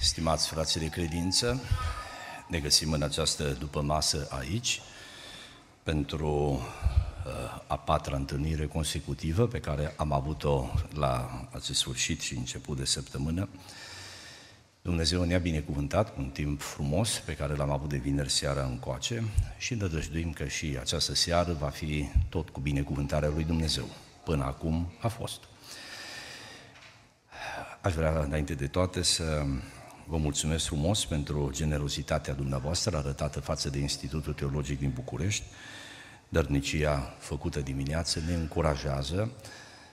Stimați frații de credință, ne găsim în această după masă aici pentru uh, a patra întâlnire consecutivă pe care am avut-o la acest sfârșit și început de săptămână. Dumnezeu ne-a binecuvântat cu un timp frumos pe care l-am avut de vineri seara încoace și nădăjduim că și această seară va fi tot cu binecuvântarea lui Dumnezeu. Până acum a fost. Aș vrea, înainte de toate, să vă mulțumesc frumos pentru generozitatea dumneavoastră arătată față de Institutul Teologic din București. Dărnicia făcută dimineață ne încurajează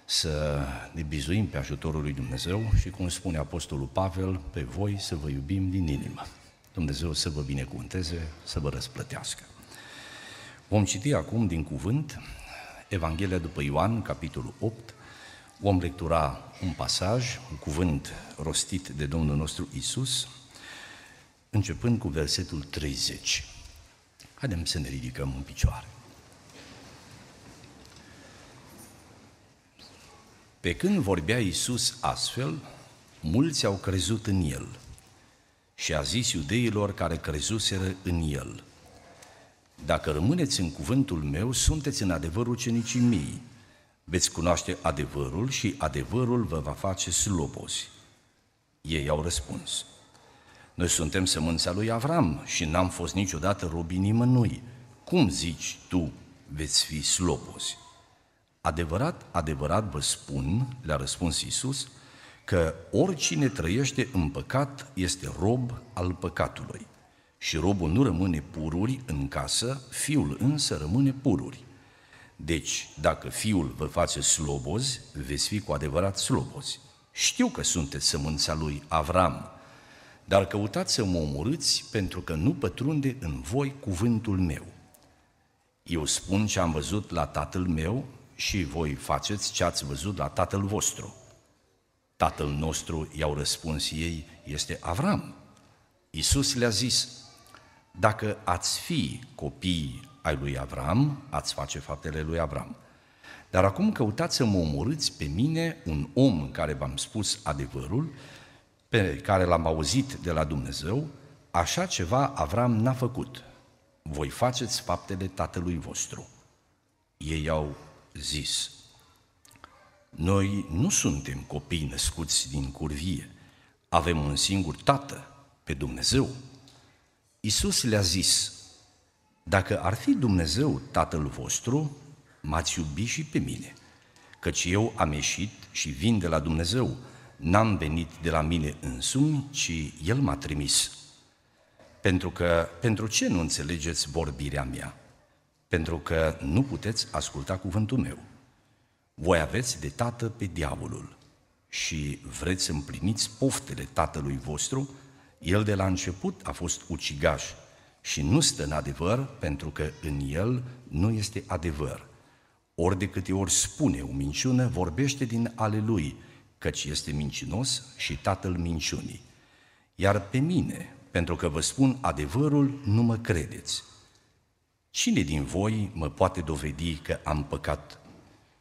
să ne bizuim pe ajutorul lui Dumnezeu și, cum spune Apostolul Pavel, pe voi să vă iubim din inimă. Dumnezeu să vă binecuvânteze, să vă răsplătească. Vom citi acum din cuvânt Evanghelia după Ioan, capitolul 8, Vom lectura un pasaj, un cuvânt rostit de Domnul nostru Isus, începând cu versetul 30. Haidem să ne ridicăm în picioare. Pe când vorbea Isus astfel, mulți au crezut în El și a zis iudeilor care crezuseră în El, Dacă rămâneți în cuvântul meu, sunteți în adevăr ucenicii mei, veți cunoaște adevărul și adevărul vă va face slobozi. Ei au răspuns, noi suntem sămânța lui Avram și n-am fost niciodată robii nimănui. Cum zici tu veți fi slobozi? Adevărat, adevărat vă spun, le-a răspuns Iisus, că oricine trăiește în păcat este rob al păcatului. Și robul nu rămâne pururi în casă, fiul însă rămâne pururi. Deci, dacă Fiul vă face slobozi, veți fi cu adevărat slobozi. Știu că sunteți sămânța lui Avram, dar căutați să mă omorâți pentru că nu pătrunde în voi cuvântul meu. Eu spun ce am văzut la tatăl meu și voi faceți ce ați văzut la tatăl vostru. Tatăl nostru, i-au răspuns ei, este Avram. Iisus le-a zis, dacă ați fi copii ai lui Avram, ați face faptele lui Avram. Dar acum căutați să mă omorâți pe mine, un om care v-am spus adevărul, pe care l-am auzit de la Dumnezeu, așa ceva Avram n-a făcut. Voi faceți faptele tatălui vostru. Ei au zis, noi nu suntem copii născuți din curvie, avem un singur tată, pe Dumnezeu. Iisus le-a zis, dacă ar fi Dumnezeu Tatăl vostru, m-ați iubi și pe mine, căci eu am ieșit și vin de la Dumnezeu, n-am venit de la mine însumi, ci El m-a trimis. Pentru că, pentru ce nu înțelegeți vorbirea mea? Pentru că nu puteți asculta cuvântul meu. Voi aveți de tată pe diavolul și vreți să împliniți poftele tatălui vostru, el de la început a fost ucigaș și nu stă în adevăr pentru că în el nu este adevăr. Ori de câte ori spune o minciună, vorbește din ale lui, căci este mincinos și tatăl minciunii. Iar pe mine, pentru că vă spun adevărul, nu mă credeți. Cine din voi mă poate dovedi că am păcat?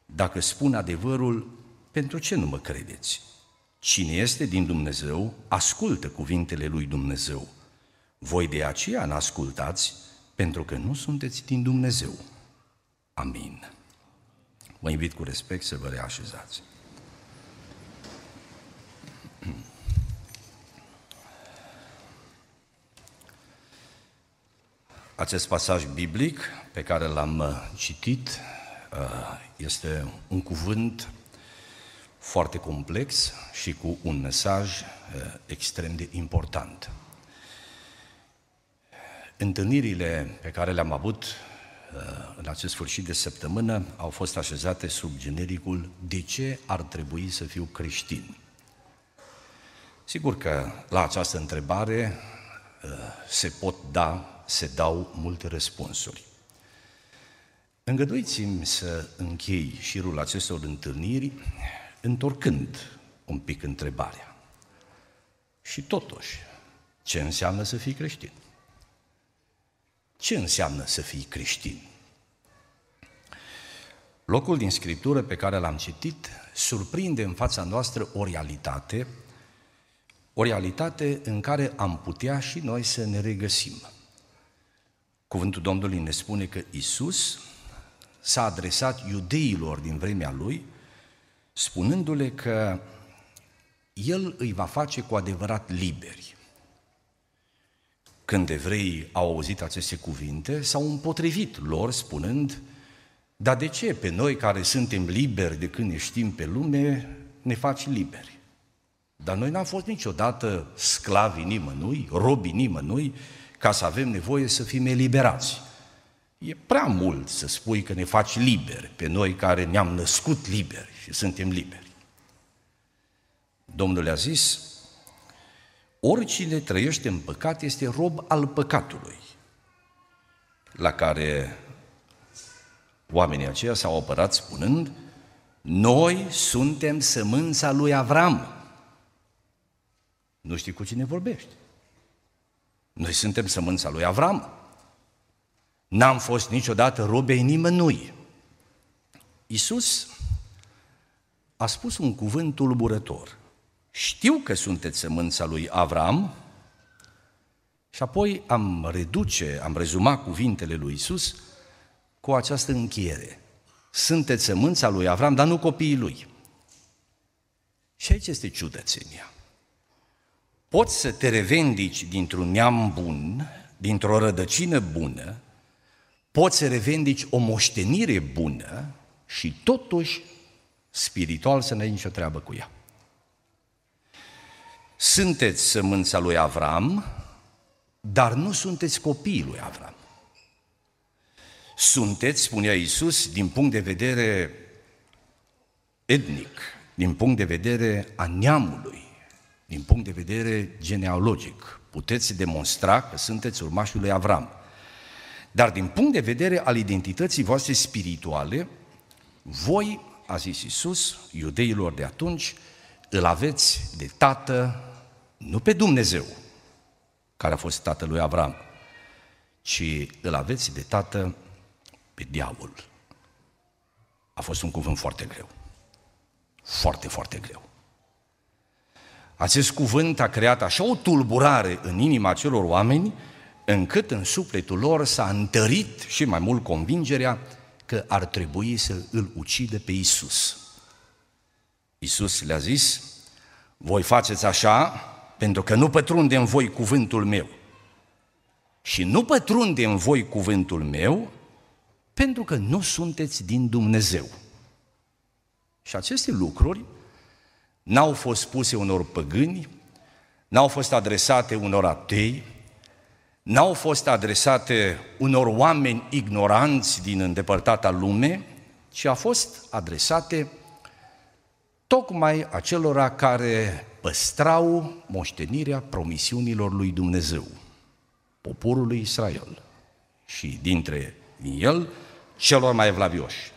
Dacă spun adevărul, pentru ce nu mă credeți? Cine este din Dumnezeu, ascultă cuvintele lui Dumnezeu. Voi de aceea n-ascultați, pentru că nu sunteți din Dumnezeu. Amin. Vă invit cu respect să vă reașezați. Acest pasaj biblic pe care l-am uh, citit uh, este un cuvânt foarte complex și cu un mesaj uh, extrem de important. Întâlnirile pe care le-am avut uh, în acest sfârșit de săptămână au fost așezate sub genericul De ce ar trebui să fiu creștin? Sigur că la această întrebare uh, se pot da, se dau multe răspunsuri. Îngăduiți-mi să închei șirul acestor întâlniri întorcând un pic întrebarea. Și totuși, ce înseamnă să fii creștin? Ce înseamnă să fii creștin? Locul din Scriptură pe care l-am citit surprinde în fața noastră o realitate o realitate în care am putea și noi să ne regăsim. Cuvântul Domnului ne spune că Isus s-a adresat iudeilor din vremea lui, spunându-le că El îi va face cu adevărat liberi. Când evreii au auzit aceste cuvinte, s-au împotrivit lor spunând, dar de ce pe noi care suntem liberi de când ne știm pe lume, ne faci liberi? Dar noi n-am fost niciodată sclavi nimănui, robii nimănui, ca să avem nevoie să fim eliberați. E prea mult să spui că ne faci liberi pe noi care ne-am născut liberi și suntem liberi. Domnul a zis, oricine trăiește în păcat este rob al păcatului, la care oamenii aceia s-au apărat spunând, noi suntem sămânța lui Avram. Nu știi cu cine vorbești. Noi suntem sămânța lui Avram. N-am fost niciodată robei nimănui. Iisus a spus un cuvânt tulburător. Știu că sunteți sămânța lui Avram, și apoi am reduce, am rezumat cuvintele lui Isus cu această încheiere. Sunteți sămânța lui Avram, dar nu copiii lui. Și aici este ciudățenia. Poți să te revendici dintr-un neam bun, dintr-o rădăcină bună, poți să revendici o moștenire bună și totuși spiritual să n-ai nicio treabă cu ea. Sunteți sămânța lui Avram, dar nu sunteți copiii lui Avram. Sunteți, spunea Iisus, din punct de vedere etnic, din punct de vedere a neamului, din punct de vedere genealogic. Puteți demonstra că sunteți urmașul lui Avram. Dar din punct de vedere al identității voastre spirituale, voi, a zis Iisus, iudeilor de atunci, îl aveți de tată, nu pe Dumnezeu, care a fost tatăl lui Avram, ci îl aveți de tată pe diavol. A fost un cuvânt foarte greu. Foarte, foarte greu. Acest cuvânt a creat așa o tulburare în inima celor oameni, încât în sufletul lor s-a întărit și mai mult convingerea că ar trebui să îl ucide pe Isus. Isus le-a zis, voi faceți așa pentru că nu pătrunde în voi cuvântul meu. Și nu pătrunde în voi cuvântul meu pentru că nu sunteți din Dumnezeu. Și aceste lucruri n-au fost spuse unor păgâni, n-au fost adresate unor atei, n-au fost adresate unor oameni ignoranți din îndepărtata lume, ci a fost adresate tocmai acelora care păstrau moștenirea promisiunilor lui Dumnezeu, poporului Israel și dintre el celor mai evlavioși,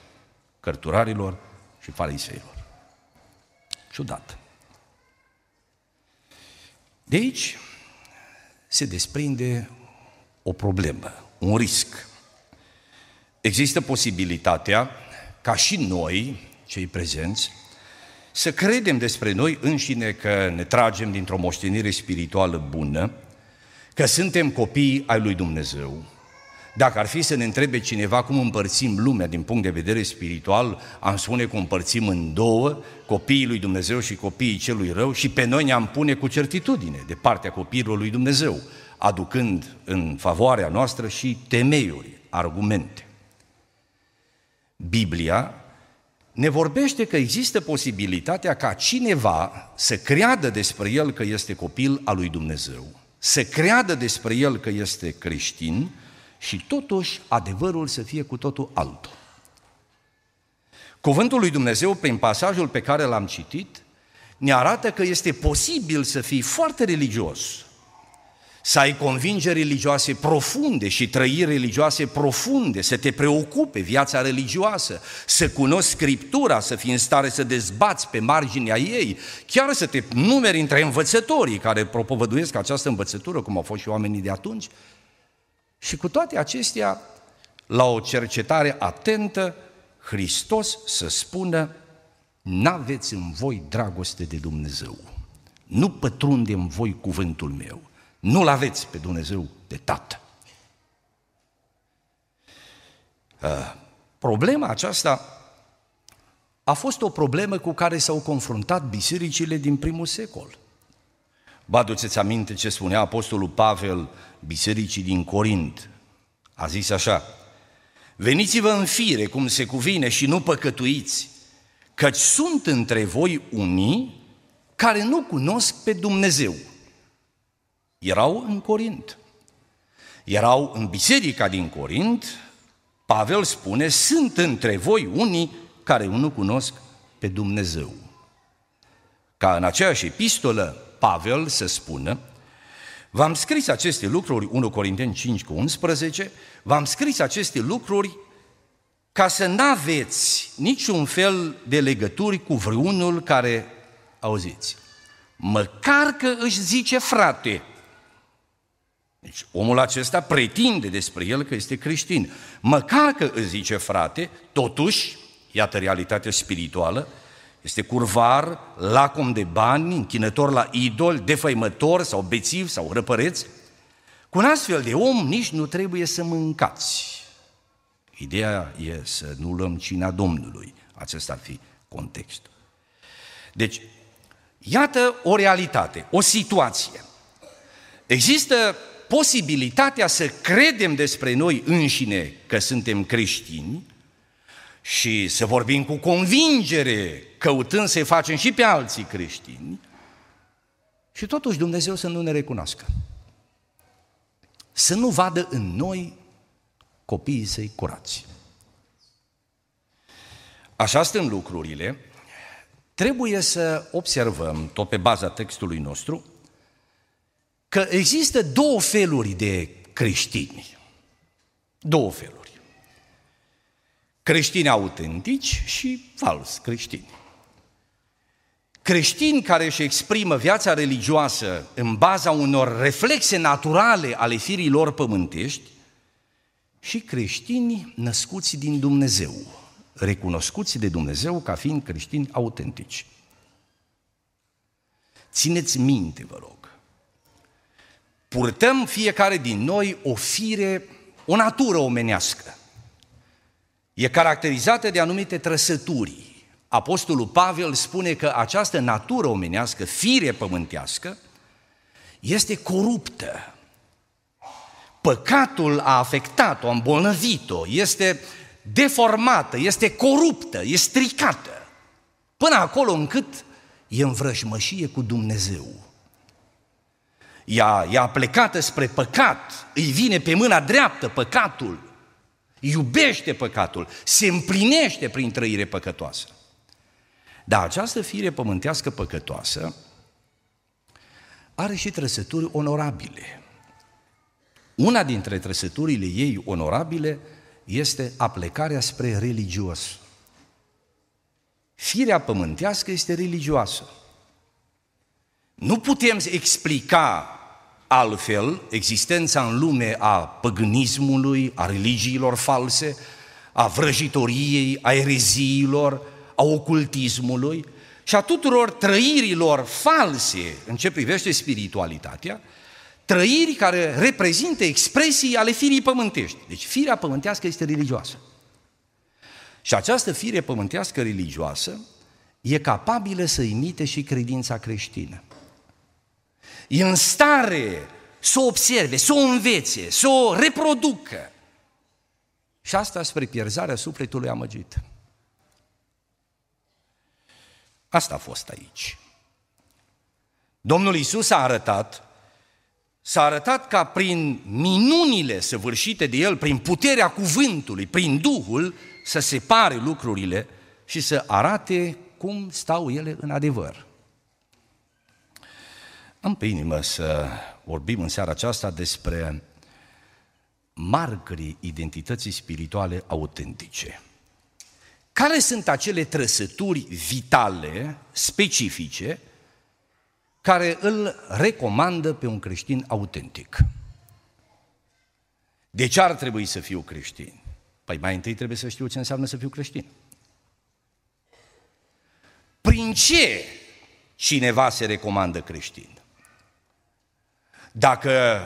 cărturarilor și fariseilor. Ciudat. De aici se desprinde o problemă, un risc. Există posibilitatea ca și noi, cei prezenți, să credem despre noi înșine că ne tragem dintr-o moștenire spirituală bună, că suntem copii ai lui Dumnezeu, dacă ar fi să ne întrebe cineva cum împărțim lumea din punct de vedere spiritual, am spune că împărțim în două, copiii lui Dumnezeu și copiii celui rău și pe noi ne-am pune cu certitudine de partea copiilor lui Dumnezeu, aducând în favoarea noastră și temeiuri, argumente. Biblia ne vorbește că există posibilitatea ca cineva să creadă despre el că este copil al lui Dumnezeu, să creadă despre el că este creștin, și totuși adevărul să fie cu totul altul. Cuvântul lui Dumnezeu, prin pasajul pe care l-am citit, ne arată că este posibil să fii foarte religios, să ai convingeri religioase profunde și trăiri religioase profunde, să te preocupe viața religioasă, să cunoști Scriptura, să fii în stare să dezbați pe marginea ei, chiar să te numeri între învățătorii care propovăduiesc această învățătură, cum au fost și oamenii de atunci, și cu toate acestea, la o cercetare atentă, Hristos să spună, n-aveți în voi dragoste de Dumnezeu. nu pătrunde în voi cuvântul meu. Nu-L aveți pe Dumnezeu de tată. Uh, problema aceasta a fost o problemă cu care s-au confruntat bisericile din primul secol. Vă aduceți aminte ce spunea Apostolul Pavel bisericii din Corint. A zis așa, Veniți-vă în fire, cum se cuvine, și nu păcătuiți, căci sunt între voi unii care nu cunosc pe Dumnezeu. Erau în Corint. Erau în biserica din Corint, Pavel spune, sunt între voi unii care nu cunosc pe Dumnezeu. Ca în aceeași epistolă, Pavel să spună, v-am scris aceste lucruri, 1 Corinteni 5 cu 11, v-am scris aceste lucruri ca să n-aveți niciun fel de legături cu vreunul care, auziți, măcar că își zice frate. Deci omul acesta pretinde despre el că este creștin. Măcar că își zice frate, totuși, iată realitatea spirituală, este curvar, lacom de bani, închinător la idol, defăimător sau bețiv sau răpăreț. Cu un astfel de om nici nu trebuie să mâncați. Ideea e să nu luăm cina Domnului. Acesta ar fi contextul. Deci, iată o realitate, o situație. Există posibilitatea să credem despre noi înșine că suntem creștini, și să vorbim cu convingere, căutând să-i facem și pe alții creștini, și totuși Dumnezeu să nu ne recunoască. Să nu vadă în noi copiii săi curați. Așa stând lucrurile, trebuie să observăm, tot pe baza textului nostru, că există două feluri de creștini. Două feluri creștini autentici și fals creștini. Creștini care își exprimă viața religioasă în baza unor reflexe naturale ale firii lor pământești și creștini născuți din Dumnezeu, recunoscuți de Dumnezeu ca fiind creștini autentici. Țineți minte, vă rog, purtăm fiecare din noi o fire, o natură omenească e caracterizată de anumite trăsături. Apostolul Pavel spune că această natură omenească, fire pământească, este coruptă. Păcatul a afectat-o, a îmbolnăvit-o, este deformată, este coruptă, este stricată. Până acolo încât e în vrăjmășie cu Dumnezeu. Ea, ea plecată spre păcat, îi vine pe mâna dreaptă păcatul, iubește păcatul, se împlinește prin trăire păcătoasă. Dar această fire pământească păcătoasă are și trăsături onorabile. Una dintre trăsăturile ei onorabile este aplecarea spre religios. Firea pământească este religioasă. Nu putem explica Altfel, existența în lume a păgânismului, a religiilor false, a vrăjitoriei, a ereziilor, a ocultismului și a tuturor trăirilor false în ce privește spiritualitatea, trăiri care reprezintă expresii ale firii pământești. Deci firea pământească este religioasă. Și această fire pământească religioasă e capabilă să imite și credința creștină e în stare să o observe, să o învețe, să o reproducă. Și asta spre pierzarea sufletului amăgit. Asta a fost aici. Domnul Isus a arătat, s-a arătat ca prin minunile săvârșite de El, prin puterea cuvântului, prin Duhul, să separe lucrurile și să arate cum stau ele în adevăr. Am pe inimă să vorbim în seara aceasta despre marcării identității spirituale autentice. Care sunt acele trăsături vitale, specifice, care îl recomandă pe un creștin autentic? De ce ar trebui să fiu creștin? Păi mai întâi trebuie să știu ce înseamnă să fiu creștin. Prin ce cineva se recomandă creștin. Dacă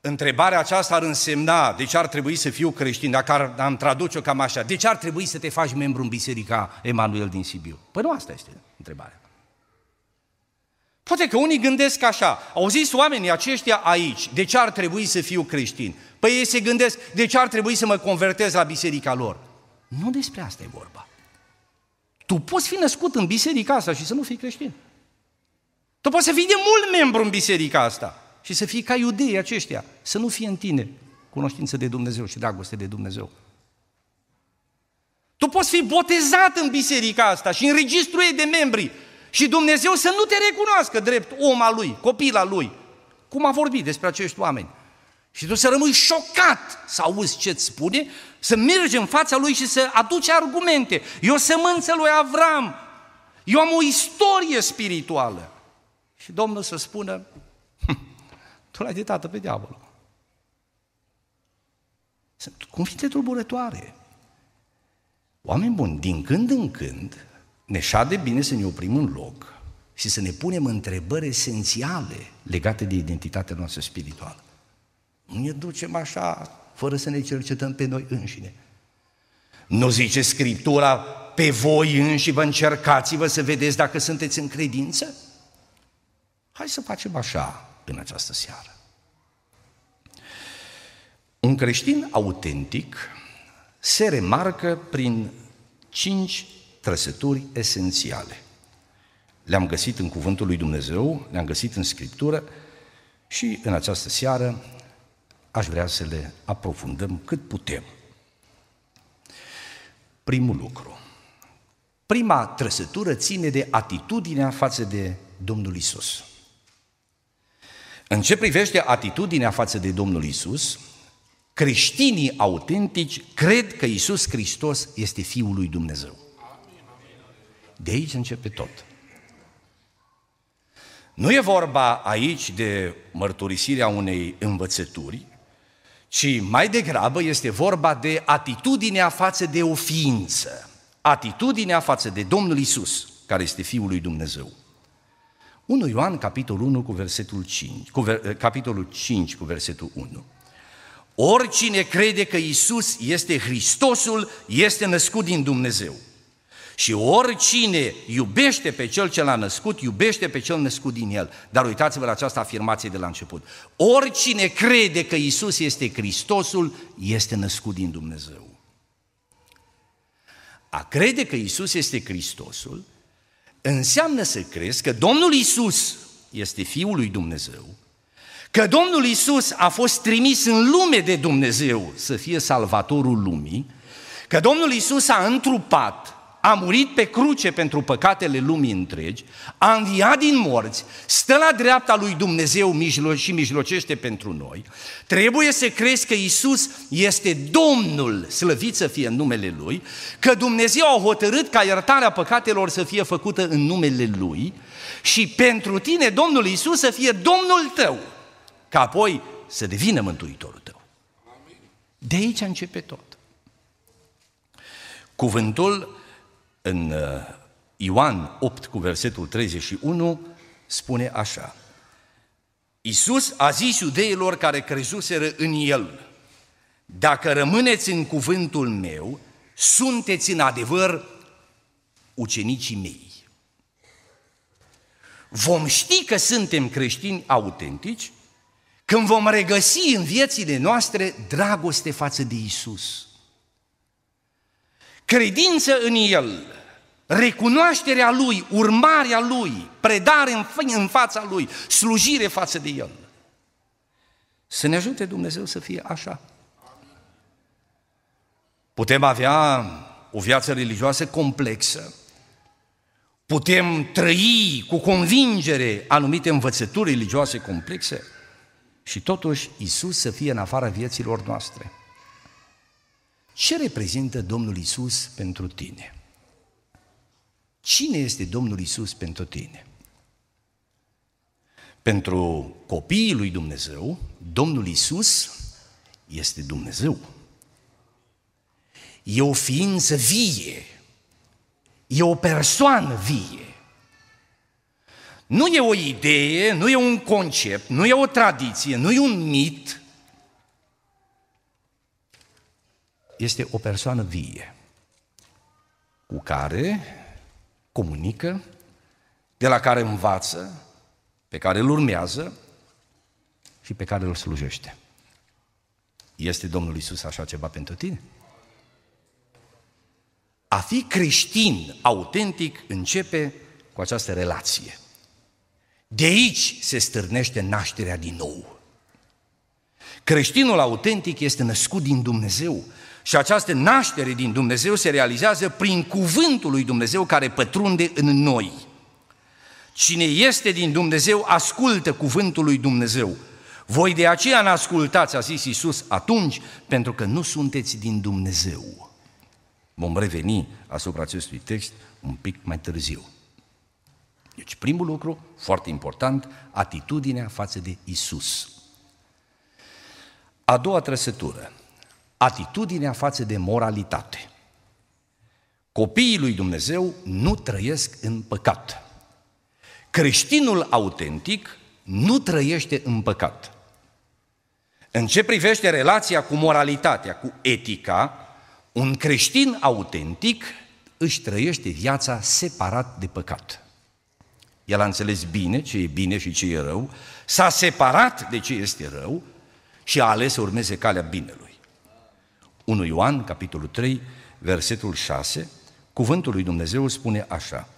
întrebarea aceasta ar însemna de ce ar trebui să fiu creștin, dacă ar, am traduce-o cam așa, de ce ar trebui să te faci membru în Biserica Emanuel din Sibiu? Păi nu asta este întrebarea. Poate că unii gândesc așa, au zis oamenii aceștia aici, de ce ar trebui să fiu creștin? Păi ei se gândesc, de ce ar trebui să mă convertez la biserica lor? Nu despre asta e vorba. Tu poți fi născut în biserica asta și să nu fii creștin. Tu poți să fii de mult membru în biserica asta și să fii ca iudeii aceștia, să nu fie în tine cunoștință de Dumnezeu și dragoste de Dumnezeu. Tu poți fi botezat în biserica asta și în registrul ei de membri și Dumnezeu să nu te recunoască drept om al lui, copil al lui. Cum a vorbit despre acești oameni. Și tu să rămâi șocat să auzi ce-ți spune, să mergi în fața lui și să aduci argumente. Eu sămânță lui Avram, eu am o istorie spirituală. Și Domnul să spună, hm, tu l-ai de tată pe diavol. Sunt cuvinte tulburătoare. Oameni buni, din când în când, ne șade bine să ne oprim în loc și să ne punem întrebări esențiale legate de identitatea noastră spirituală. Nu ne ducem așa, fără să ne cercetăm pe noi înșine. Nu zice Scriptura, pe voi înși vă încercați-vă să vedeți dacă sunteți în credință? Hai să facem așa în această seară. Un creștin autentic se remarcă prin cinci trăsături esențiale. Le-am găsit în Cuvântul lui Dumnezeu, le-am găsit în Scriptură și în această seară aș vrea să le aprofundăm cât putem. Primul lucru. Prima trăsătură ține de atitudinea față de Domnul Isus. În ce privește atitudinea față de Domnul Isus, creștinii autentici cred că Isus Hristos este Fiul lui Dumnezeu. De aici începe tot. Nu e vorba aici de mărturisirea unei învățături, ci mai degrabă este vorba de atitudinea față de o ființă, atitudinea față de Domnul Isus, care este Fiul lui Dumnezeu. 1 Ioan, capitolul 1, cu versetul 5, cu ver, capitolul 5, cu versetul 1. Oricine crede că Isus este Hristosul, este născut din Dumnezeu. Și oricine iubește pe cel ce l-a născut, iubește pe cel născut din el. Dar uitați-vă la această afirmație de la început. Oricine crede că Isus este Hristosul, este născut din Dumnezeu. A crede că Isus este Hristosul înseamnă să crezi că Domnul Isus este Fiul lui Dumnezeu, că Domnul Isus a fost trimis în lume de Dumnezeu să fie salvatorul lumii, că Domnul Isus a întrupat a murit pe cruce pentru păcatele lumii întregi, a înviat din morți, stă la dreapta lui Dumnezeu și mijlocește pentru noi, trebuie să crezi că Isus este Domnul, slăvit să fie în numele Lui, că Dumnezeu a hotărât ca iertarea păcatelor să fie făcută în numele Lui și pentru tine Domnul Isus să fie Domnul tău, ca apoi să devină Mântuitorul tău. De aici începe tot. Cuvântul în uh, Ioan 8 cu versetul 31 spune așa. Iisus a zis iudeilor care crezuseră în El, dacă rămâneți în cuvântul meu, sunteți în adevăr ucenicii mei. Vom ști că suntem creștini autentici când vom regăsi în viețile noastre dragoste față de Isus. Credință în El, recunoașterea Lui, urmarea Lui, predare în, în fața Lui, slujire față de El. Să ne ajute Dumnezeu să fie așa. Putem avea o viață religioasă complexă, putem trăi cu convingere anumite învățături religioase complexe și totuși Isus să fie în afara vieților noastre. Ce reprezintă Domnul Isus pentru tine? Cine este Domnul Isus pentru tine? Pentru copiii lui Dumnezeu, Domnul Isus este Dumnezeu. E o ființă vie, e o persoană vie. Nu e o idee, nu e un concept, nu e o tradiție, nu e un mit. Este o persoană vie cu care comunică, de la care învață, pe care îl urmează și pe care îl slujește. Este Domnul Isus așa ceva pentru tine? A fi creștin autentic începe cu această relație. De aici se stârnește nașterea din nou. Creștinul autentic este născut din Dumnezeu și această naștere din Dumnezeu se realizează prin cuvântul lui Dumnezeu care pătrunde în noi. Cine este din Dumnezeu, ascultă cuvântul lui Dumnezeu. Voi de aceea n-ascultați, a zis Iisus, atunci, pentru că nu sunteți din Dumnezeu. Vom reveni asupra acestui text un pic mai târziu. Deci primul lucru, foarte important, atitudinea față de Isus. A doua trăsătură, atitudinea față de moralitate. Copiii lui Dumnezeu nu trăiesc în păcat. Creștinul autentic nu trăiește în păcat. În ce privește relația cu moralitatea, cu etica, un creștin autentic își trăiește viața separat de păcat. El a înțeles bine ce e bine și ce e rău, s-a separat de ce este rău și a ales să urmeze calea binelui. 1 Ioan, capitolul 3, versetul 6, cuvântul lui Dumnezeu spune așa,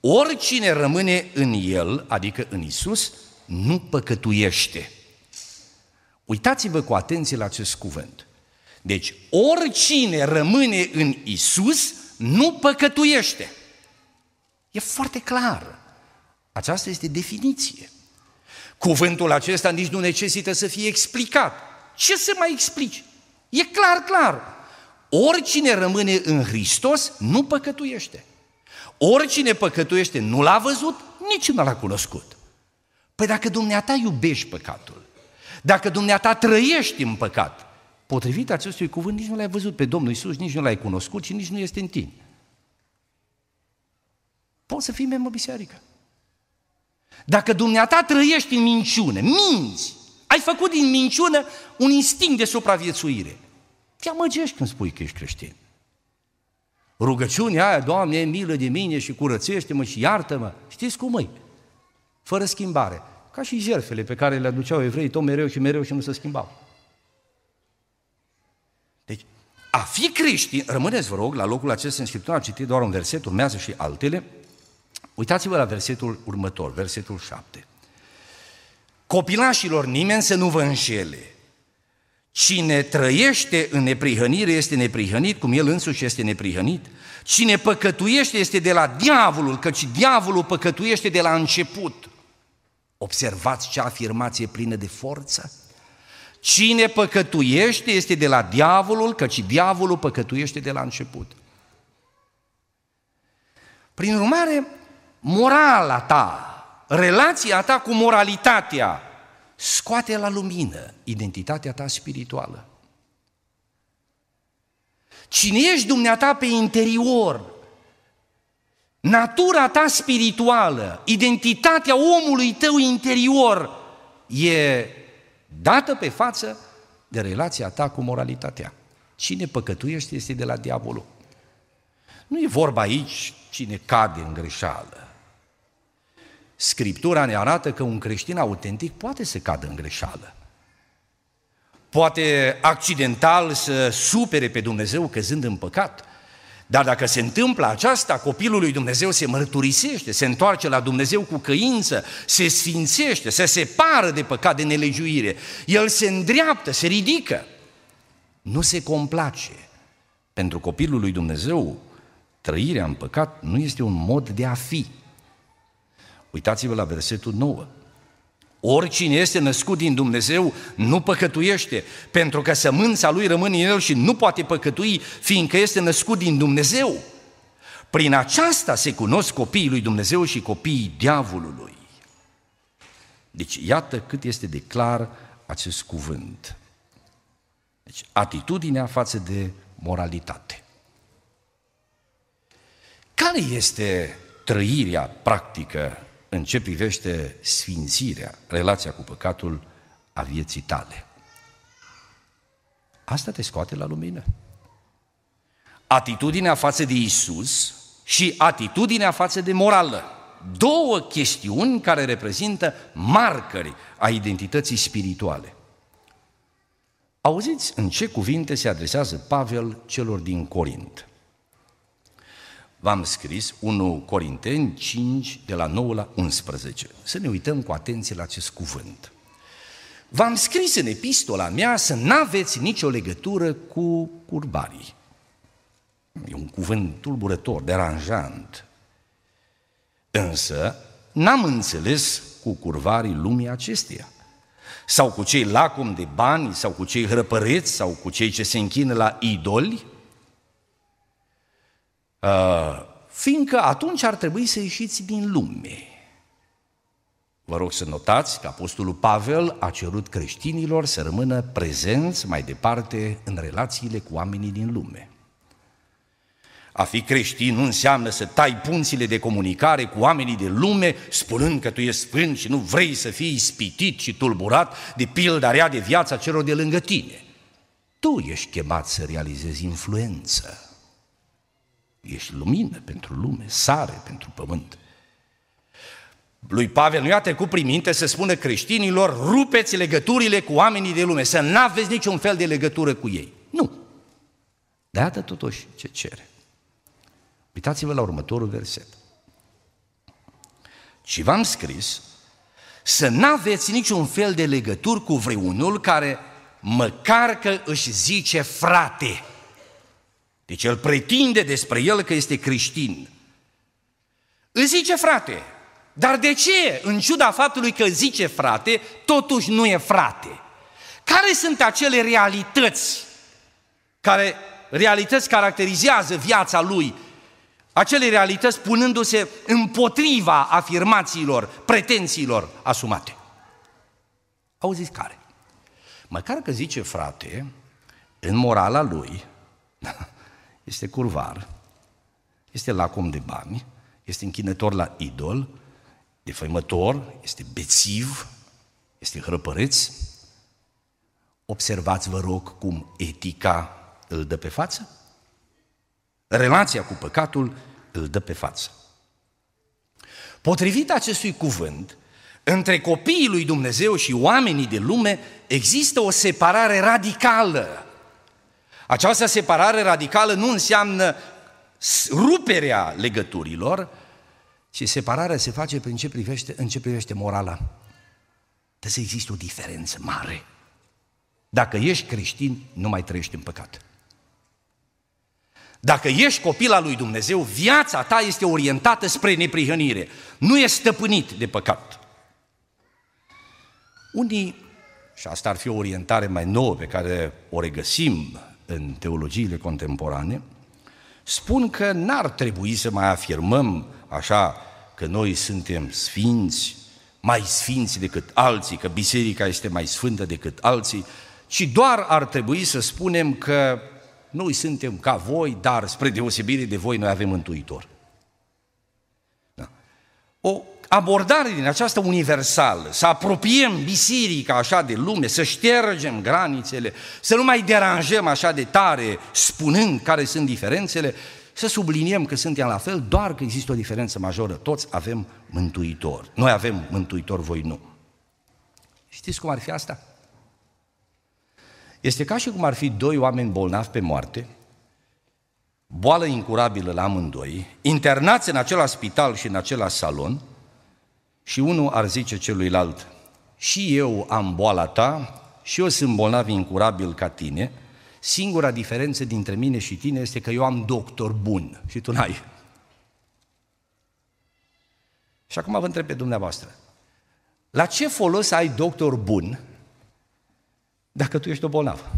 Oricine rămâne în El, adică în Isus, nu păcătuiește. Uitați-vă cu atenție la acest cuvânt. Deci, oricine rămâne în Isus, nu păcătuiește. E foarte clar. Aceasta este definiție. Cuvântul acesta nici nu necesită să fie explicat. Ce să mai explici? E clar, clar. Oricine rămâne în Hristos nu păcătuiește. Oricine păcătuiește nu l-a văzut, nici nu l-a cunoscut. Păi dacă dumneata iubești păcatul, dacă dumneata trăiești în păcat, potrivit acestui cuvânt, nici nu l-ai văzut pe Domnul Isus, nici nu l-ai cunoscut și nici nu este în tine. Poți să fii membru biserică. Dacă dumneata trăiești în minciună, minți, ai făcut din minciună un instinct de supraviețuire. Te amăgești când spui că ești creștin. Rugăciunea aia, Doamne, e milă de mine și curățește-mă și iartă-mă. Știți cum e? Fără schimbare. Ca și jertfele pe care le aduceau evrei tot mereu și mereu și nu se schimbau. Deci, a fi creștin, rămâneți, vă rog, la locul acesta în Scriptură, am citit doar un verset, urmează și altele. Uitați-vă la versetul următor, versetul 7. Copilașilor, nimeni să nu vă înșele. Cine trăiește în neprihănire este neprihănit, cum el însuși este neprihănit. Cine păcătuiește este de la diavolul, căci diavolul păcătuiește de la început. Observați ce afirmație plină de forță. Cine păcătuiește este de la diavolul, căci diavolul păcătuiește de la început. Prin urmare, morala ta, relația ta cu moralitatea, scoate la lumină identitatea ta spirituală. Cine ești dumneata pe interior, natura ta spirituală, identitatea omului tău interior e dată pe față de relația ta cu moralitatea. Cine păcătuiește este de la diavolul. Nu e vorba aici cine cade în greșeală. Scriptura ne arată că un creștin autentic poate să cadă în greșeală. Poate accidental să supere pe Dumnezeu căzând în păcat. Dar dacă se întâmplă aceasta, copilul lui Dumnezeu se mărturisește, se întoarce la Dumnezeu cu căință, se sfințește, se separă de păcat, de nelegiuire. El se îndreaptă, se ridică. Nu se complace. Pentru copilul lui Dumnezeu, trăirea în păcat nu este un mod de a fi, Uitați-vă la versetul 9. Oricine este născut din Dumnezeu nu păcătuiește, pentru că sămânța lui rămâne în el și nu poate păcătui, fiindcă este născut din Dumnezeu. Prin aceasta se cunosc copiii lui Dumnezeu și copiii diavolului. Deci iată cât este de clar acest cuvânt. Deci atitudinea față de moralitate. Care este trăirea practică în ce privește sfințirea, relația cu păcatul a vieții tale. Asta te scoate la lumină. Atitudinea față de Isus și atitudinea față de morală. Două chestiuni care reprezintă marcări a identității spirituale. Auziți în ce cuvinte se adresează Pavel celor din Corint. V-am scris 1 Corinteni 5, de la 9 la 11. Să ne uităm cu atenție la acest cuvânt. V-am scris în epistola mea să n-aveți nicio legătură cu curbarii. E un cuvânt tulburător, deranjant. Însă, n-am înțeles cu curvarii lumii acesteia. Sau cu cei lacom de bani, sau cu cei hrăpăreți, sau cu cei ce se închină la idoli, uh, fiindcă atunci ar trebui să ieșiți din lume. Vă rog să notați că Apostolul Pavel a cerut creștinilor să rămână prezenți mai departe în relațiile cu oamenii din lume. A fi creștin nu înseamnă să tai punțile de comunicare cu oamenii de lume, spunând că tu ești sfânt și nu vrei să fii ispitit și tulburat de pilda rea de viața celor de lângă tine. Tu ești chemat să realizezi influență. Ești lumină pentru lume, sare pentru pământ. Lui Pavel nu i-a trecut prin minte să spună creștinilor, rupeți legăturile cu oamenii de lume, să n-aveți niciun fel de legătură cu ei. Nu. De atât totuși ce cere. Uitați-vă la următorul verset. Și v-am scris să n-aveți niciun fel de legături cu vreunul care măcar că își zice frate. Deci el pretinde despre el că este creștin. Îi zice frate, dar de ce, în ciuda faptului că zice frate, totuși nu e frate? Care sunt acele realități care realități caracterizează viața lui acele realități punându-se împotriva afirmațiilor, pretențiilor asumate. Auziți care? Măcar că zice frate, în morala lui, este curvar, este lacom de bani, este închinător la idol, defăimător, este bețiv, este hrăpăreț. Observați, vă rog, cum etica îl dă pe față? relația cu păcatul îl dă pe față. Potrivit acestui cuvânt, între copiii lui Dumnezeu și oamenii de lume există o separare radicală. Această separare radicală nu înseamnă ruperea legăturilor, ci separarea se face prin ce privește, în ce privește morala. Trebuie să existe o diferență mare. Dacă ești creștin, nu mai trăiești în păcat. Dacă ești copil al lui Dumnezeu, viața ta este orientată spre neprihănire. Nu e stăpânit de păcat. Unii, și asta ar fi o orientare mai nouă pe care o regăsim în teologiile contemporane, spun că n-ar trebui să mai afirmăm așa că noi suntem sfinți, mai sfinți decât alții, că biserica este mai sfântă decât alții, ci doar ar trebui să spunem că noi suntem ca voi, dar spre deosebire de voi noi avem mântuitor. Da. O abordare din aceasta universală, să apropiem biserica așa de lume, să ștergem granițele, să nu mai deranjăm așa de tare spunând care sunt diferențele, să subliniem că suntem la fel, doar că există o diferență majoră. Toți avem mântuitor. Noi avem mântuitor, voi nu. Știți cum ar fi asta? Este ca și cum ar fi doi oameni bolnavi pe moarte, boală incurabilă la amândoi, internați în același spital și în același salon, și unul ar zice celuilalt, și eu am boala ta, și eu sunt bolnav incurabil ca tine, singura diferență dintre mine și tine este că eu am doctor bun și tu n-ai. Și acum vă întreb pe dumneavoastră, la ce folos ai doctor bun dacă tu ești o bolnavă?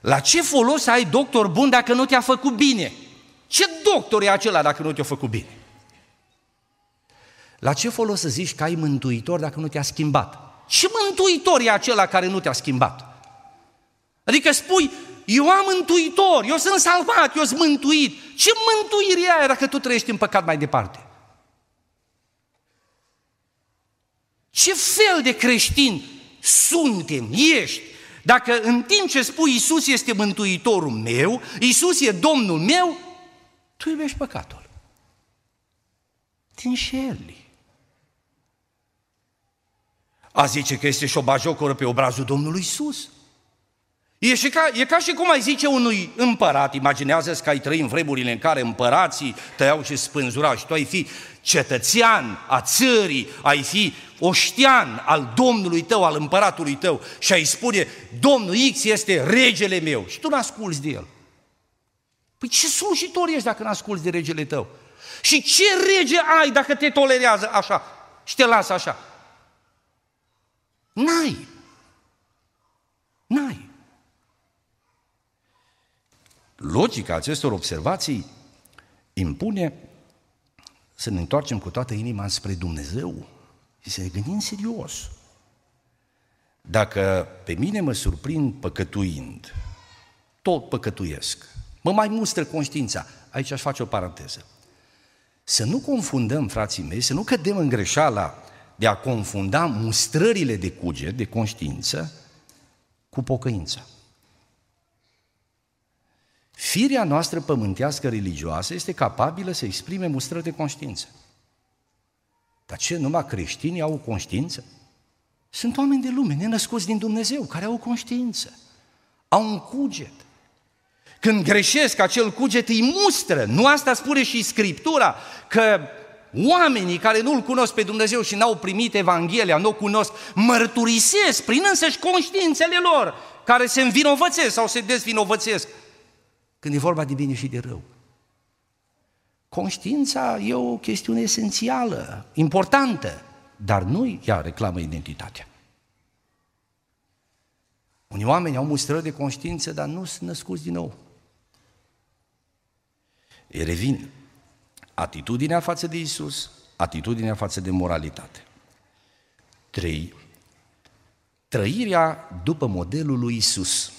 La ce folos ai doctor bun dacă nu te-a făcut bine? Ce doctor e acela dacă nu te-a făcut bine? La ce folos să zici că ai mântuitor dacă nu te-a schimbat? Ce mântuitor e acela care nu te-a schimbat? Adică spui, eu am mântuitor, eu sunt salvat, eu sunt mântuit. Ce mântuire e aia dacă tu trăiești în păcat mai departe? Ce fel de creștin suntem, ești, dacă în timp ce spui Iisus este mântuitorul meu, Iisus e Domnul meu, tu iubești păcatul. Te înșeli. A zice că este și o bajocoră pe obrazul Domnului Isus. E, și ca, e ca și cum ai zice unui împărat, imaginează că ai trăi în vremurile în care împărații tăiau și spânzurau și tu ai fi cetățean a țării, ai fi oștean al Domnului tău, al împăratului tău și ai spune, Domnul X este regele meu și tu n-asculți de el. Păi ce slujitor ești dacă n-asculți de regele tău? Și ce rege ai dacă te tolerează așa și te lasă așa? N-ai. N-ai. Logica acestor observații impune să ne întoarcem cu toată inima spre Dumnezeu și să ne gândim serios. Dacă pe mine mă surprind păcătuind, tot păcătuiesc, mă mai mustră conștiința, aici aș face o paranteză. Să nu confundăm, frații mei, să nu cădem în greșeala de a confunda mustrările de cuget, de conștiință, cu pocăința. Firea noastră pământească religioasă este capabilă să exprime mustrări de conștiință. Dar ce, numai creștinii au conștiință? Sunt oameni de lume, nenăscuți din Dumnezeu, care au conștiință. Au un cuget. Când greșesc, acel cuget îi mustră. Nu asta spune și Scriptura, că oamenii care nu-L cunosc pe Dumnezeu și n-au primit Evanghelia, nu o cunosc, mărturisesc prin însăși conștiințele lor, care se învinovățesc sau se dezvinovățesc când e vorba de bine și de rău. Conștiința e o chestiune esențială, importantă, dar nu ea reclamă identitatea. Unii oameni au mustrări de conștiință, dar nu sunt născuți din nou. Ei revin atitudinea față de Isus, atitudinea față de moralitate. Trei, trăirea după modelul lui Isus.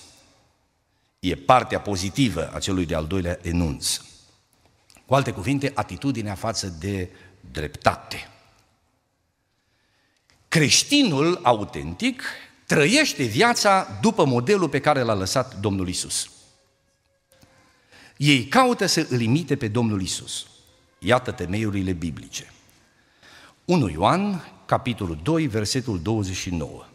E partea pozitivă a celui de-al doilea enunț. Cu alte cuvinte, atitudinea față de dreptate. Creștinul autentic trăiește viața după modelul pe care l-a lăsat Domnul Isus. Ei caută să îl imite pe Domnul Isus. Iată temeiurile biblice. 1 Ioan, capitolul 2, versetul 29.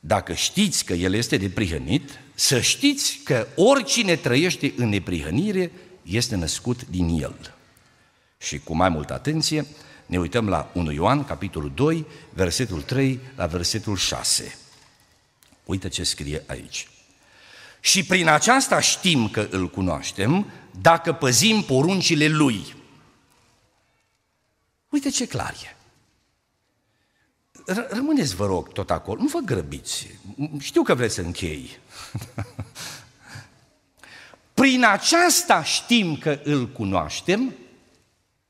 Dacă știți că El este neprihănit, să știți că oricine trăiește în neprihănire este născut din El. Și cu mai multă atenție ne uităm la 1 Ioan, capitolul 2, versetul 3 la versetul 6. Uite ce scrie aici. Și prin aceasta știm că îl cunoaștem dacă păzim poruncile lui. Uite ce clar e. Rămâneți, vă rog, tot acolo, nu vă grăbiți. Știu că vreți să închei. Prin aceasta știm că îl cunoaștem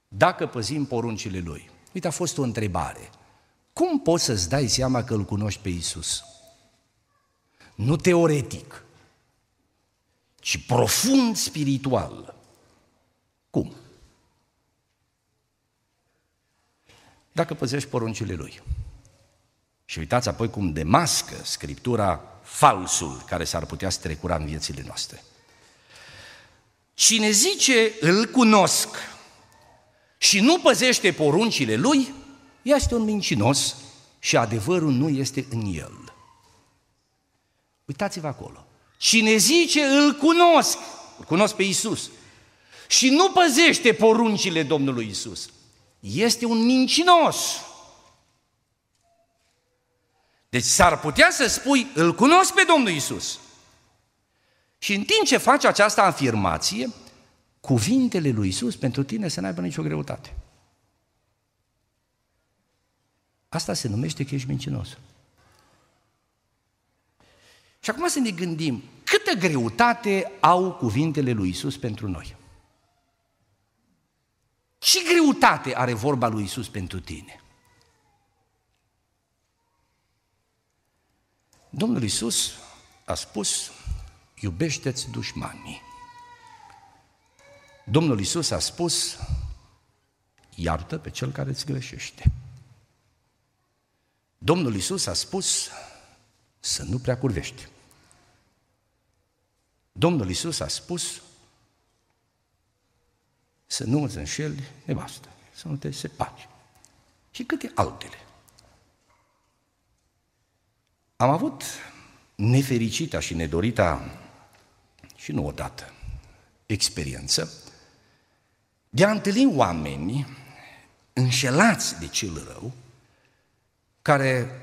dacă păzim poruncile lui. Uite, a fost o întrebare. Cum poți să-ți dai seama că îl cunoști pe Isus? Nu teoretic, ci profund spiritual. Cum? Dacă păzești poruncile lui. Și uitați apoi cum demască Scriptura falsul care s-ar putea strecura în viețile noastre. Cine zice îl cunosc și nu păzește poruncile lui, este un mincinos și adevărul nu este în el. Uitați-vă acolo. Cine zice îl cunosc, îl cunosc pe Isus, și nu păzește poruncile Domnului Isus, este un mincinos. Deci s-ar putea să spui, îl cunosc pe Domnul Isus. Și în timp ce faci această afirmație, cuvintele lui Isus pentru tine să n-aibă nicio greutate. Asta se numește că ești mincinos. Și acum să ne gândim, câtă greutate au cuvintele lui Isus pentru noi? Ce greutate are vorba lui Isus pentru tine? Domnul Isus a spus, iubește-ți dușmanii. Domnul Isus a spus, iartă pe cel care îți greșește. Domnul Isus a spus să nu prea curvești. Domnul Isus a spus să nu îți înșeli nevastă, să nu te separi. Și câte altele. Am avut nefericita și nedorita și nu odată experiență de a întâlni oameni înșelați de cel rău, care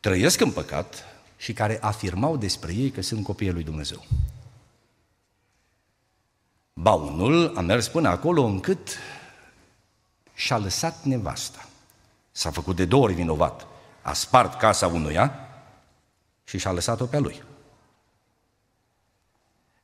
trăiesc în păcat și care afirmau despre ei că sunt copiii lui Dumnezeu. Ba unul a mers până acolo încât și-a lăsat nevasta. S-a făcut de două ori vinovat. A spart casa unuia și și-a lăsat-o pe lui.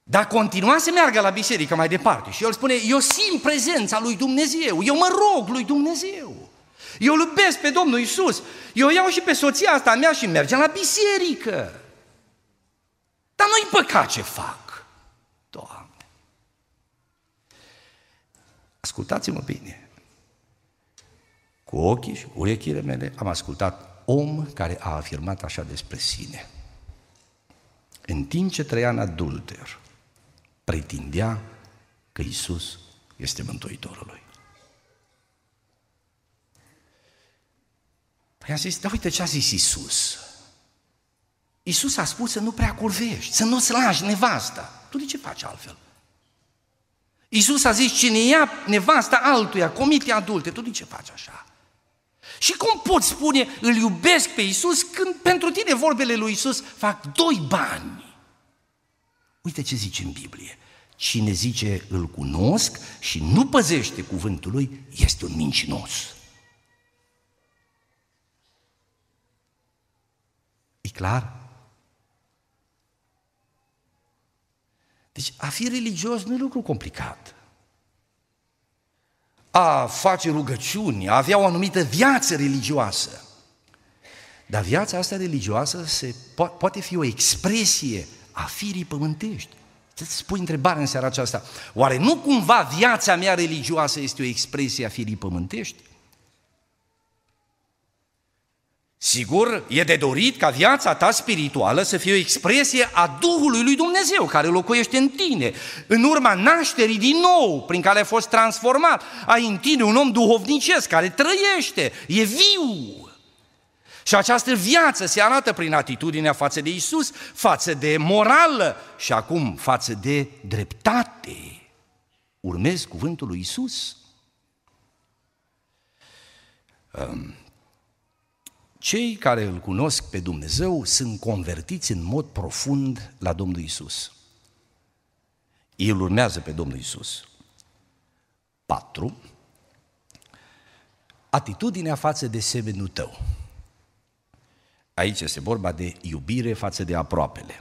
Dar continua să meargă la biserică mai departe și el spune, eu simt prezența lui Dumnezeu, eu mă rog lui Dumnezeu. Eu iubesc pe Domnul Isus. Eu iau și pe soția asta mea și mergem la biserică. Dar nu-i păcat ce fac. Doamne. Ascultați-mă bine. Cu ochii și urechile mele am ascultat om care a afirmat așa despre sine. În timp ce trăia în adulter, pretindea că Isus este Mântuitorul lui. Păi am zis, da uite ce a zis Isus. Isus a spus să nu prea curvești, să nu-ți lași nevasta. Tu de ce faci altfel? Isus a zis, cine ia nevasta altuia, comite adulte, tu de ce faci așa? Și cum poți spune, îl iubesc pe Isus, când pentru tine vorbele lui Isus fac doi bani? Uite ce zice în Biblie. Cine zice îl cunosc și nu păzește cuvântul lui, este un mincinos. E clar? Deci a fi religios nu e lucru complicat. A face rugăciuni, a avea o anumită viață religioasă. Dar viața asta religioasă se, po- poate fi o expresie a firii pământești. Să-ți spui întrebarea în seara aceasta. Oare nu cumva viața mea religioasă este o expresie a firii pământești? Sigur, e de dorit ca viața ta spirituală să fie o expresie a Duhului lui Dumnezeu care locuiește în tine, în urma nașterii din nou, prin care ai fost transformat. Ai în tine un om duhovnicesc care trăiește, e viu. Și această viață se arată prin atitudinea față de Isus, față de morală și acum față de dreptate. Urmezi cuvântul lui Isus. Um, cei care îl cunosc pe Dumnezeu sunt convertiți în mod profund la Domnul Isus. Ei îl urmează pe Domnul Isus. 4. Atitudinea față de semenul tău. Aici este vorba de iubire față de aproapele.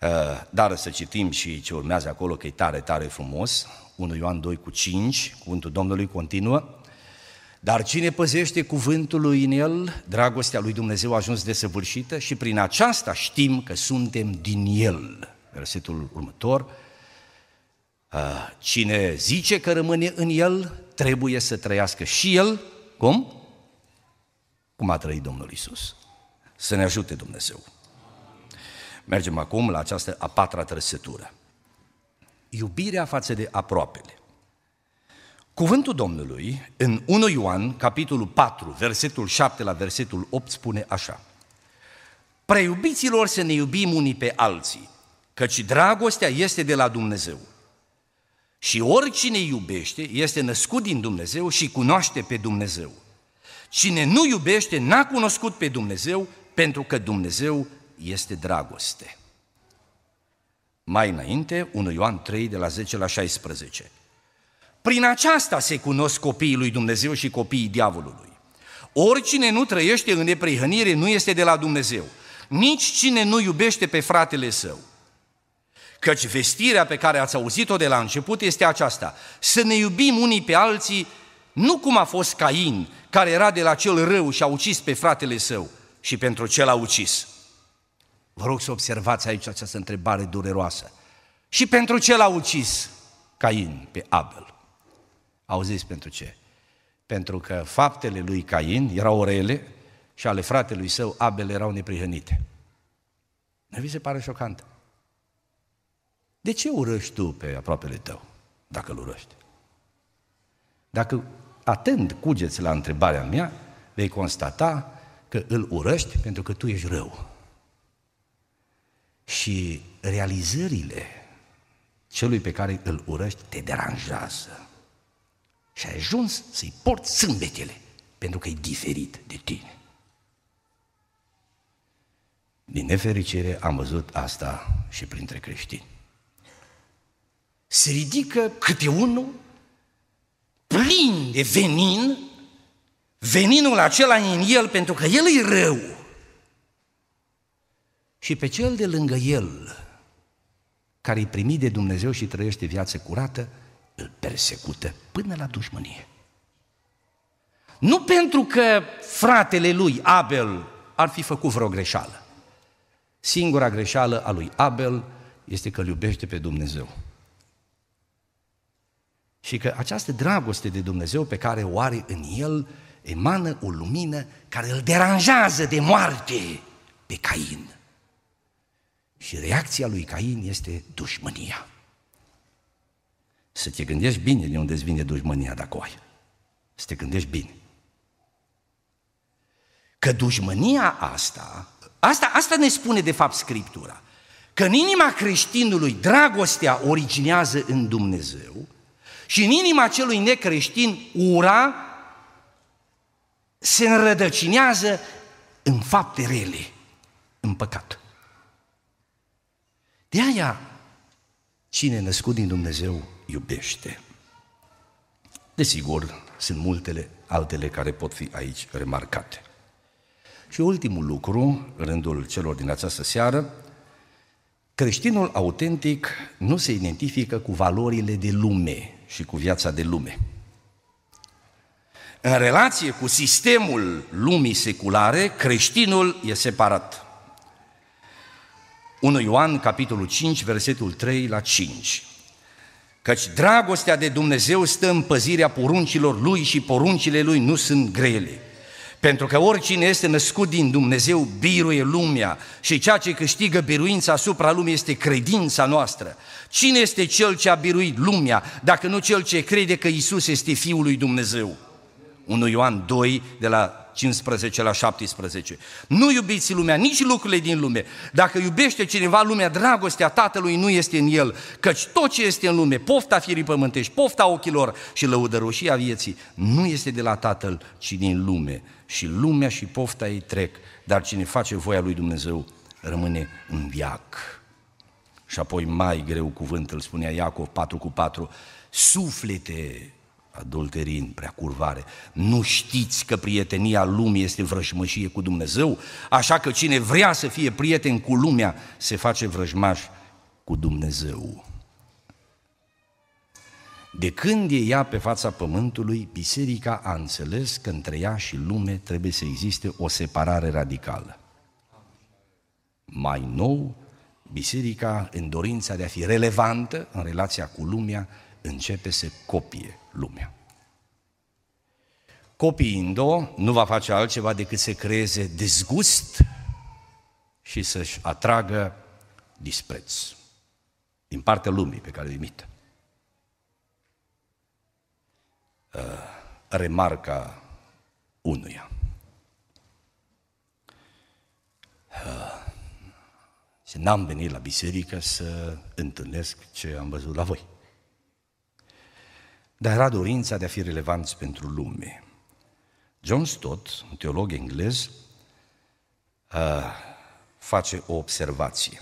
Uh, dar să citim și ce urmează acolo, că e tare, tare frumos. 1 Ioan 2 cu 5, cuvântul Domnului continuă. Dar cine păzește cuvântul lui în el, dragostea lui Dumnezeu a ajuns desăvârșită și prin aceasta știm că suntem din el. Versetul următor. Uh, cine zice că rămâne în el, trebuie să trăiască și el, cum? Cum a trăit Domnul Isus. Să ne ajute Dumnezeu. Mergem acum la această a patra trăsătură. Iubirea față de aproapele. Cuvântul Domnului în 1 Ioan, capitolul 4, versetul 7 la versetul 8 spune așa. Preiubiților să ne iubim unii pe alții, căci dragostea este de la Dumnezeu. Și oricine iubește este născut din Dumnezeu și cunoaște pe Dumnezeu. Cine nu iubește n-a cunoscut pe Dumnezeu, pentru că Dumnezeu este dragoste. Mai înainte, 1 Ioan 3, de la 10 la 16. Prin aceasta se cunosc copiii lui Dumnezeu și copiii diavolului. Oricine nu trăiește în neprihănire nu este de la Dumnezeu, nici cine nu iubește pe fratele său. Căci vestirea pe care ați auzit-o de la început este aceasta, să ne iubim unii pe alții, nu cum a fost Cain, care era de la cel rău și a ucis pe fratele său și pentru ce l-a ucis. Vă rog să observați aici această întrebare dureroasă. Și pentru ce l-a ucis Cain pe Abel? Auziți pentru ce? Pentru că faptele lui Cain erau rele și ale fratelui său, Abel, erau neprihănite. Nu vi se pare șocant? De ce urăști tu pe aproapele tău, dacă îl urăști? Dacă atent cugeți la întrebarea mea, vei constata că îl urăști pentru că tu ești rău. Și realizările celui pe care îl urăști te deranjează. Și ai ajuns să-i porți sâmbetele, pentru că e diferit de tine. Din nefericire am văzut asta și printre creștini. Se ridică câte unul plin de venin, veninul acela în el pentru că el e rău. Și pe cel de lângă el, care îi primit de Dumnezeu și trăiește viață curată, îl persecută până la dușmănie. Nu pentru că fratele lui, Abel, ar fi făcut vreo greșeală. Singura greșeală a lui Abel este că îl iubește pe Dumnezeu. Și că această dragoste de Dumnezeu pe care o are în el emană o lumină care îl deranjează de moarte pe Cain. Și reacția lui Cain este dușmânia. Să te gândești bine de unde îți vine dușmânia dacă o ai. Să te gândești bine. Că dușmânia asta, asta, asta ne spune de fapt Scriptura, că în inima creștinului dragostea originează în Dumnezeu și în inima celui necreștin ura se înrădăcinează în fapte rele, în păcat. De aia, cine născut din Dumnezeu iubește. Desigur, sunt multele altele care pot fi aici remarcate. Și ultimul lucru, rândul celor din această seară, creștinul autentic nu se identifică cu valorile de lume și cu viața de lume. În relație cu sistemul lumii seculare, creștinul e separat. 1 Ioan, capitolul 5, versetul 3 la 5. Căci dragostea de Dumnezeu stă în păzirea poruncilor Lui și poruncile Lui nu sunt grele. Pentru că oricine este născut din Dumnezeu biruie lumea și ceea ce câștigă biruința asupra lumii este credința noastră. Cine este cel ce a biruit lumea dacă nu cel ce crede că Isus este Fiul lui Dumnezeu? 1 Ioan 2 de la 15 la 17. Nu iubiți lumea, nici lucrurile din lume. Dacă iubește cineva lumea, dragostea Tatălui nu este în el, căci tot ce este în lume, pofta firii pământești, pofta ochilor și lăudăroșia vieții, nu este de la Tatăl, ci din lume. Și lumea și pofta ei trec, dar cine face voia lui Dumnezeu rămâne în viac. Și apoi mai greu cuvântul spunea Iacov 4 cu 4, suflete adulterin, prea curvare. Nu știți că prietenia lumii este vrăjmășie cu Dumnezeu? Așa că cine vrea să fie prieten cu lumea, se face vrăjmaș cu Dumnezeu. De când e ea pe fața pământului, biserica a înțeles că între ea și lume trebuie să existe o separare radicală. Mai nou, biserica, în dorința de a fi relevantă în relația cu lumea, începe să copie lumea. Copiind-o, nu va face altceva decât să creeze dezgust și să-și atragă dispreț din partea lumii pe care o imită. Uh, remarca unuia. Uh, și n-am venit la biserică să întâlnesc ce am văzut la voi dar era dorința de a fi relevanți pentru lume. John Stott, un teolog englez, face o observație.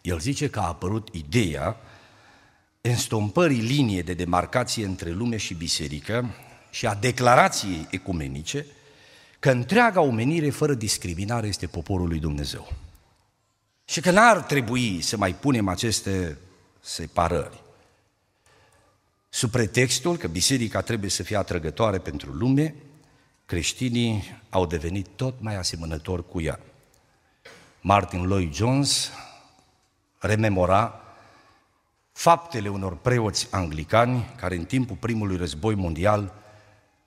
El zice că a apărut ideea înstompării linie de demarcație între lume și biserică și a declarației ecumenice că întreaga omenire fără discriminare este poporul lui Dumnezeu. Și că n-ar trebui să mai punem aceste separări sub pretextul că biserica trebuie să fie atrăgătoare pentru lume, creștinii au devenit tot mai asemănători cu ea. Martin Lloyd Jones rememora faptele unor preoți anglicani care în timpul primului război mondial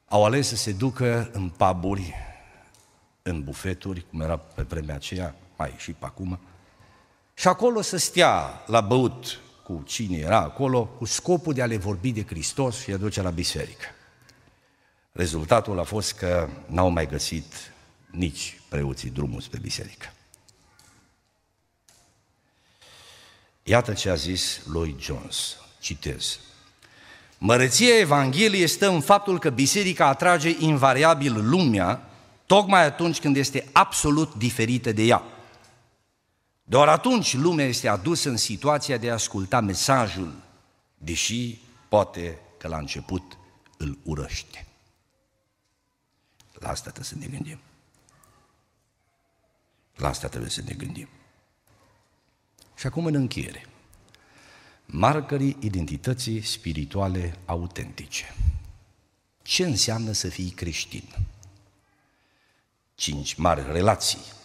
au ales să se ducă în paburi în bufeturi, cum era pe vremea aceea, mai și pe acum, și acolo să stea la băut cu cine era acolo, cu scopul de a le vorbi de Hristos și a duce la biserică. Rezultatul a fost că n-au mai găsit nici preoții drumul spre biserică. Iată ce a zis Lloyd Jones, citez. Măreția Evangheliei stă în faptul că biserica atrage invariabil lumea tocmai atunci când este absolut diferită de ea. Doar atunci lumea este adusă în situația de a asculta mesajul, deși poate că la început îl urăște. La asta trebuie să ne gândim. La asta trebuie să ne gândim. Și acum în încheiere. Marcării identității spirituale autentice. Ce înseamnă să fii creștin? Cinci mari relații.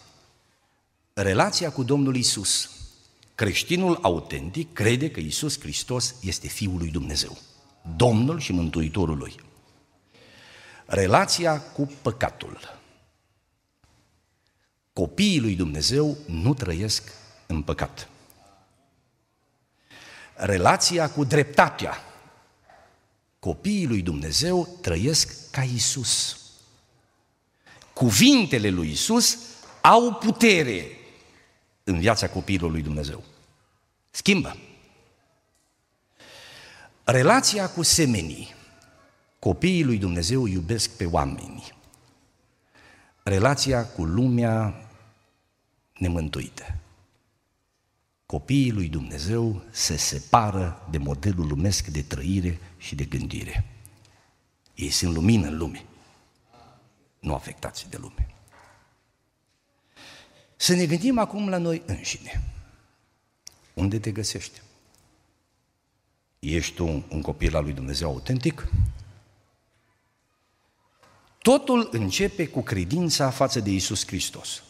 Relația cu Domnul Isus. Creștinul autentic crede că Isus Hristos este Fiul lui Dumnezeu, Domnul și Mântuitorul lui. Relația cu păcatul. Copiii lui Dumnezeu nu trăiesc în păcat relația cu dreptatea. Copiii lui Dumnezeu trăiesc ca Isus. Cuvintele lui Isus au putere în viața copiilor lui Dumnezeu. Schimbă. Relația cu semenii. Copiii lui Dumnezeu iubesc pe oameni. Relația cu lumea nemântuită copiii lui Dumnezeu se separă de modelul lumesc de trăire și de gândire. Ei sunt lumină în lume, nu afectați de lume. Să ne gândim acum la noi înșine. Unde te găsești? Ești tu un copil al lui Dumnezeu autentic? Totul începe cu credința față de Isus Hristos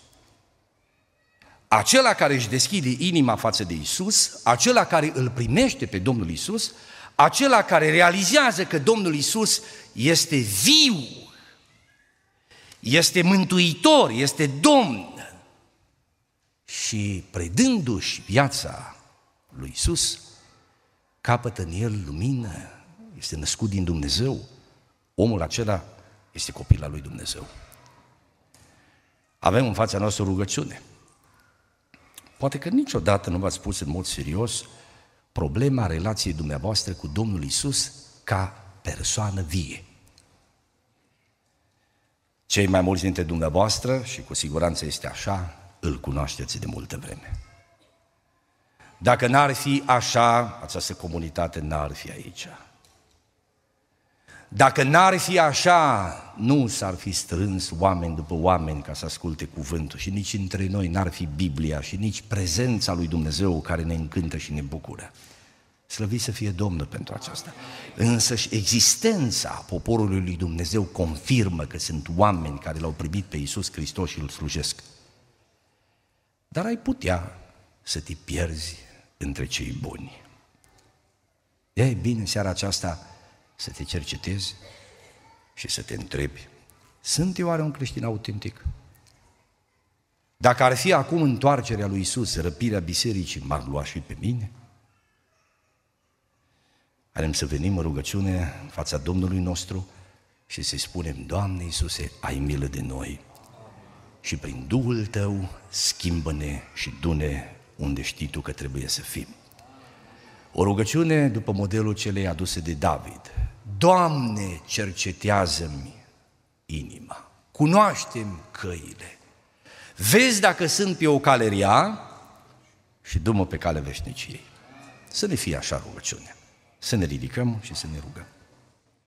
acela care își deschide inima față de Isus, acela care îl primește pe Domnul Isus, acela care realizează că Domnul Isus este viu, este mântuitor, este Domn și predându-și viața lui Isus, capătă în el lumină, este născut din Dumnezeu, omul acela este copil al lui Dumnezeu. Avem în fața noastră rugăciune – Poate că niciodată nu v-ați pus în mod serios problema relației dumneavoastră cu Domnul Isus ca persoană vie. Cei mai mulți dintre dumneavoastră, și cu siguranță este așa, îl cunoașteți de multă vreme. Dacă n-ar fi așa, această comunitate n-ar fi aici. Dacă n-ar fi așa, nu s-ar fi strâns oameni după oameni ca să asculte cuvântul și nici între noi n-ar fi Biblia și nici prezența lui Dumnezeu care ne încântă și ne bucură. Slăvit să fie Domnul pentru aceasta. Însă și existența poporului lui Dumnezeu confirmă că sunt oameni care l-au primit pe Iisus Hristos și îl slujesc. Dar ai putea să te pierzi între cei buni. E bine în seara aceasta să te cercetezi și să te întrebi, sunt eu oare un creștin autentic? Dacă ar fi acum întoarcerea lui Isus, răpirea bisericii, m-ar lua și pe mine? Vrem să venim în rugăciune în fața Domnului nostru și să-i spunem, Doamne Iisuse, ai milă de noi și prin Duhul Tău schimbă-ne și du-ne unde știi Tu că trebuie să fim. O rugăciune după modelul celei aduse de David. Doamne, cercetează-mi inima, cunoaștem căile, vezi dacă sunt pe o cale rea și du pe cale veșniciei. Să ne fie așa rugăciune. Să ne ridicăm și să ne rugăm.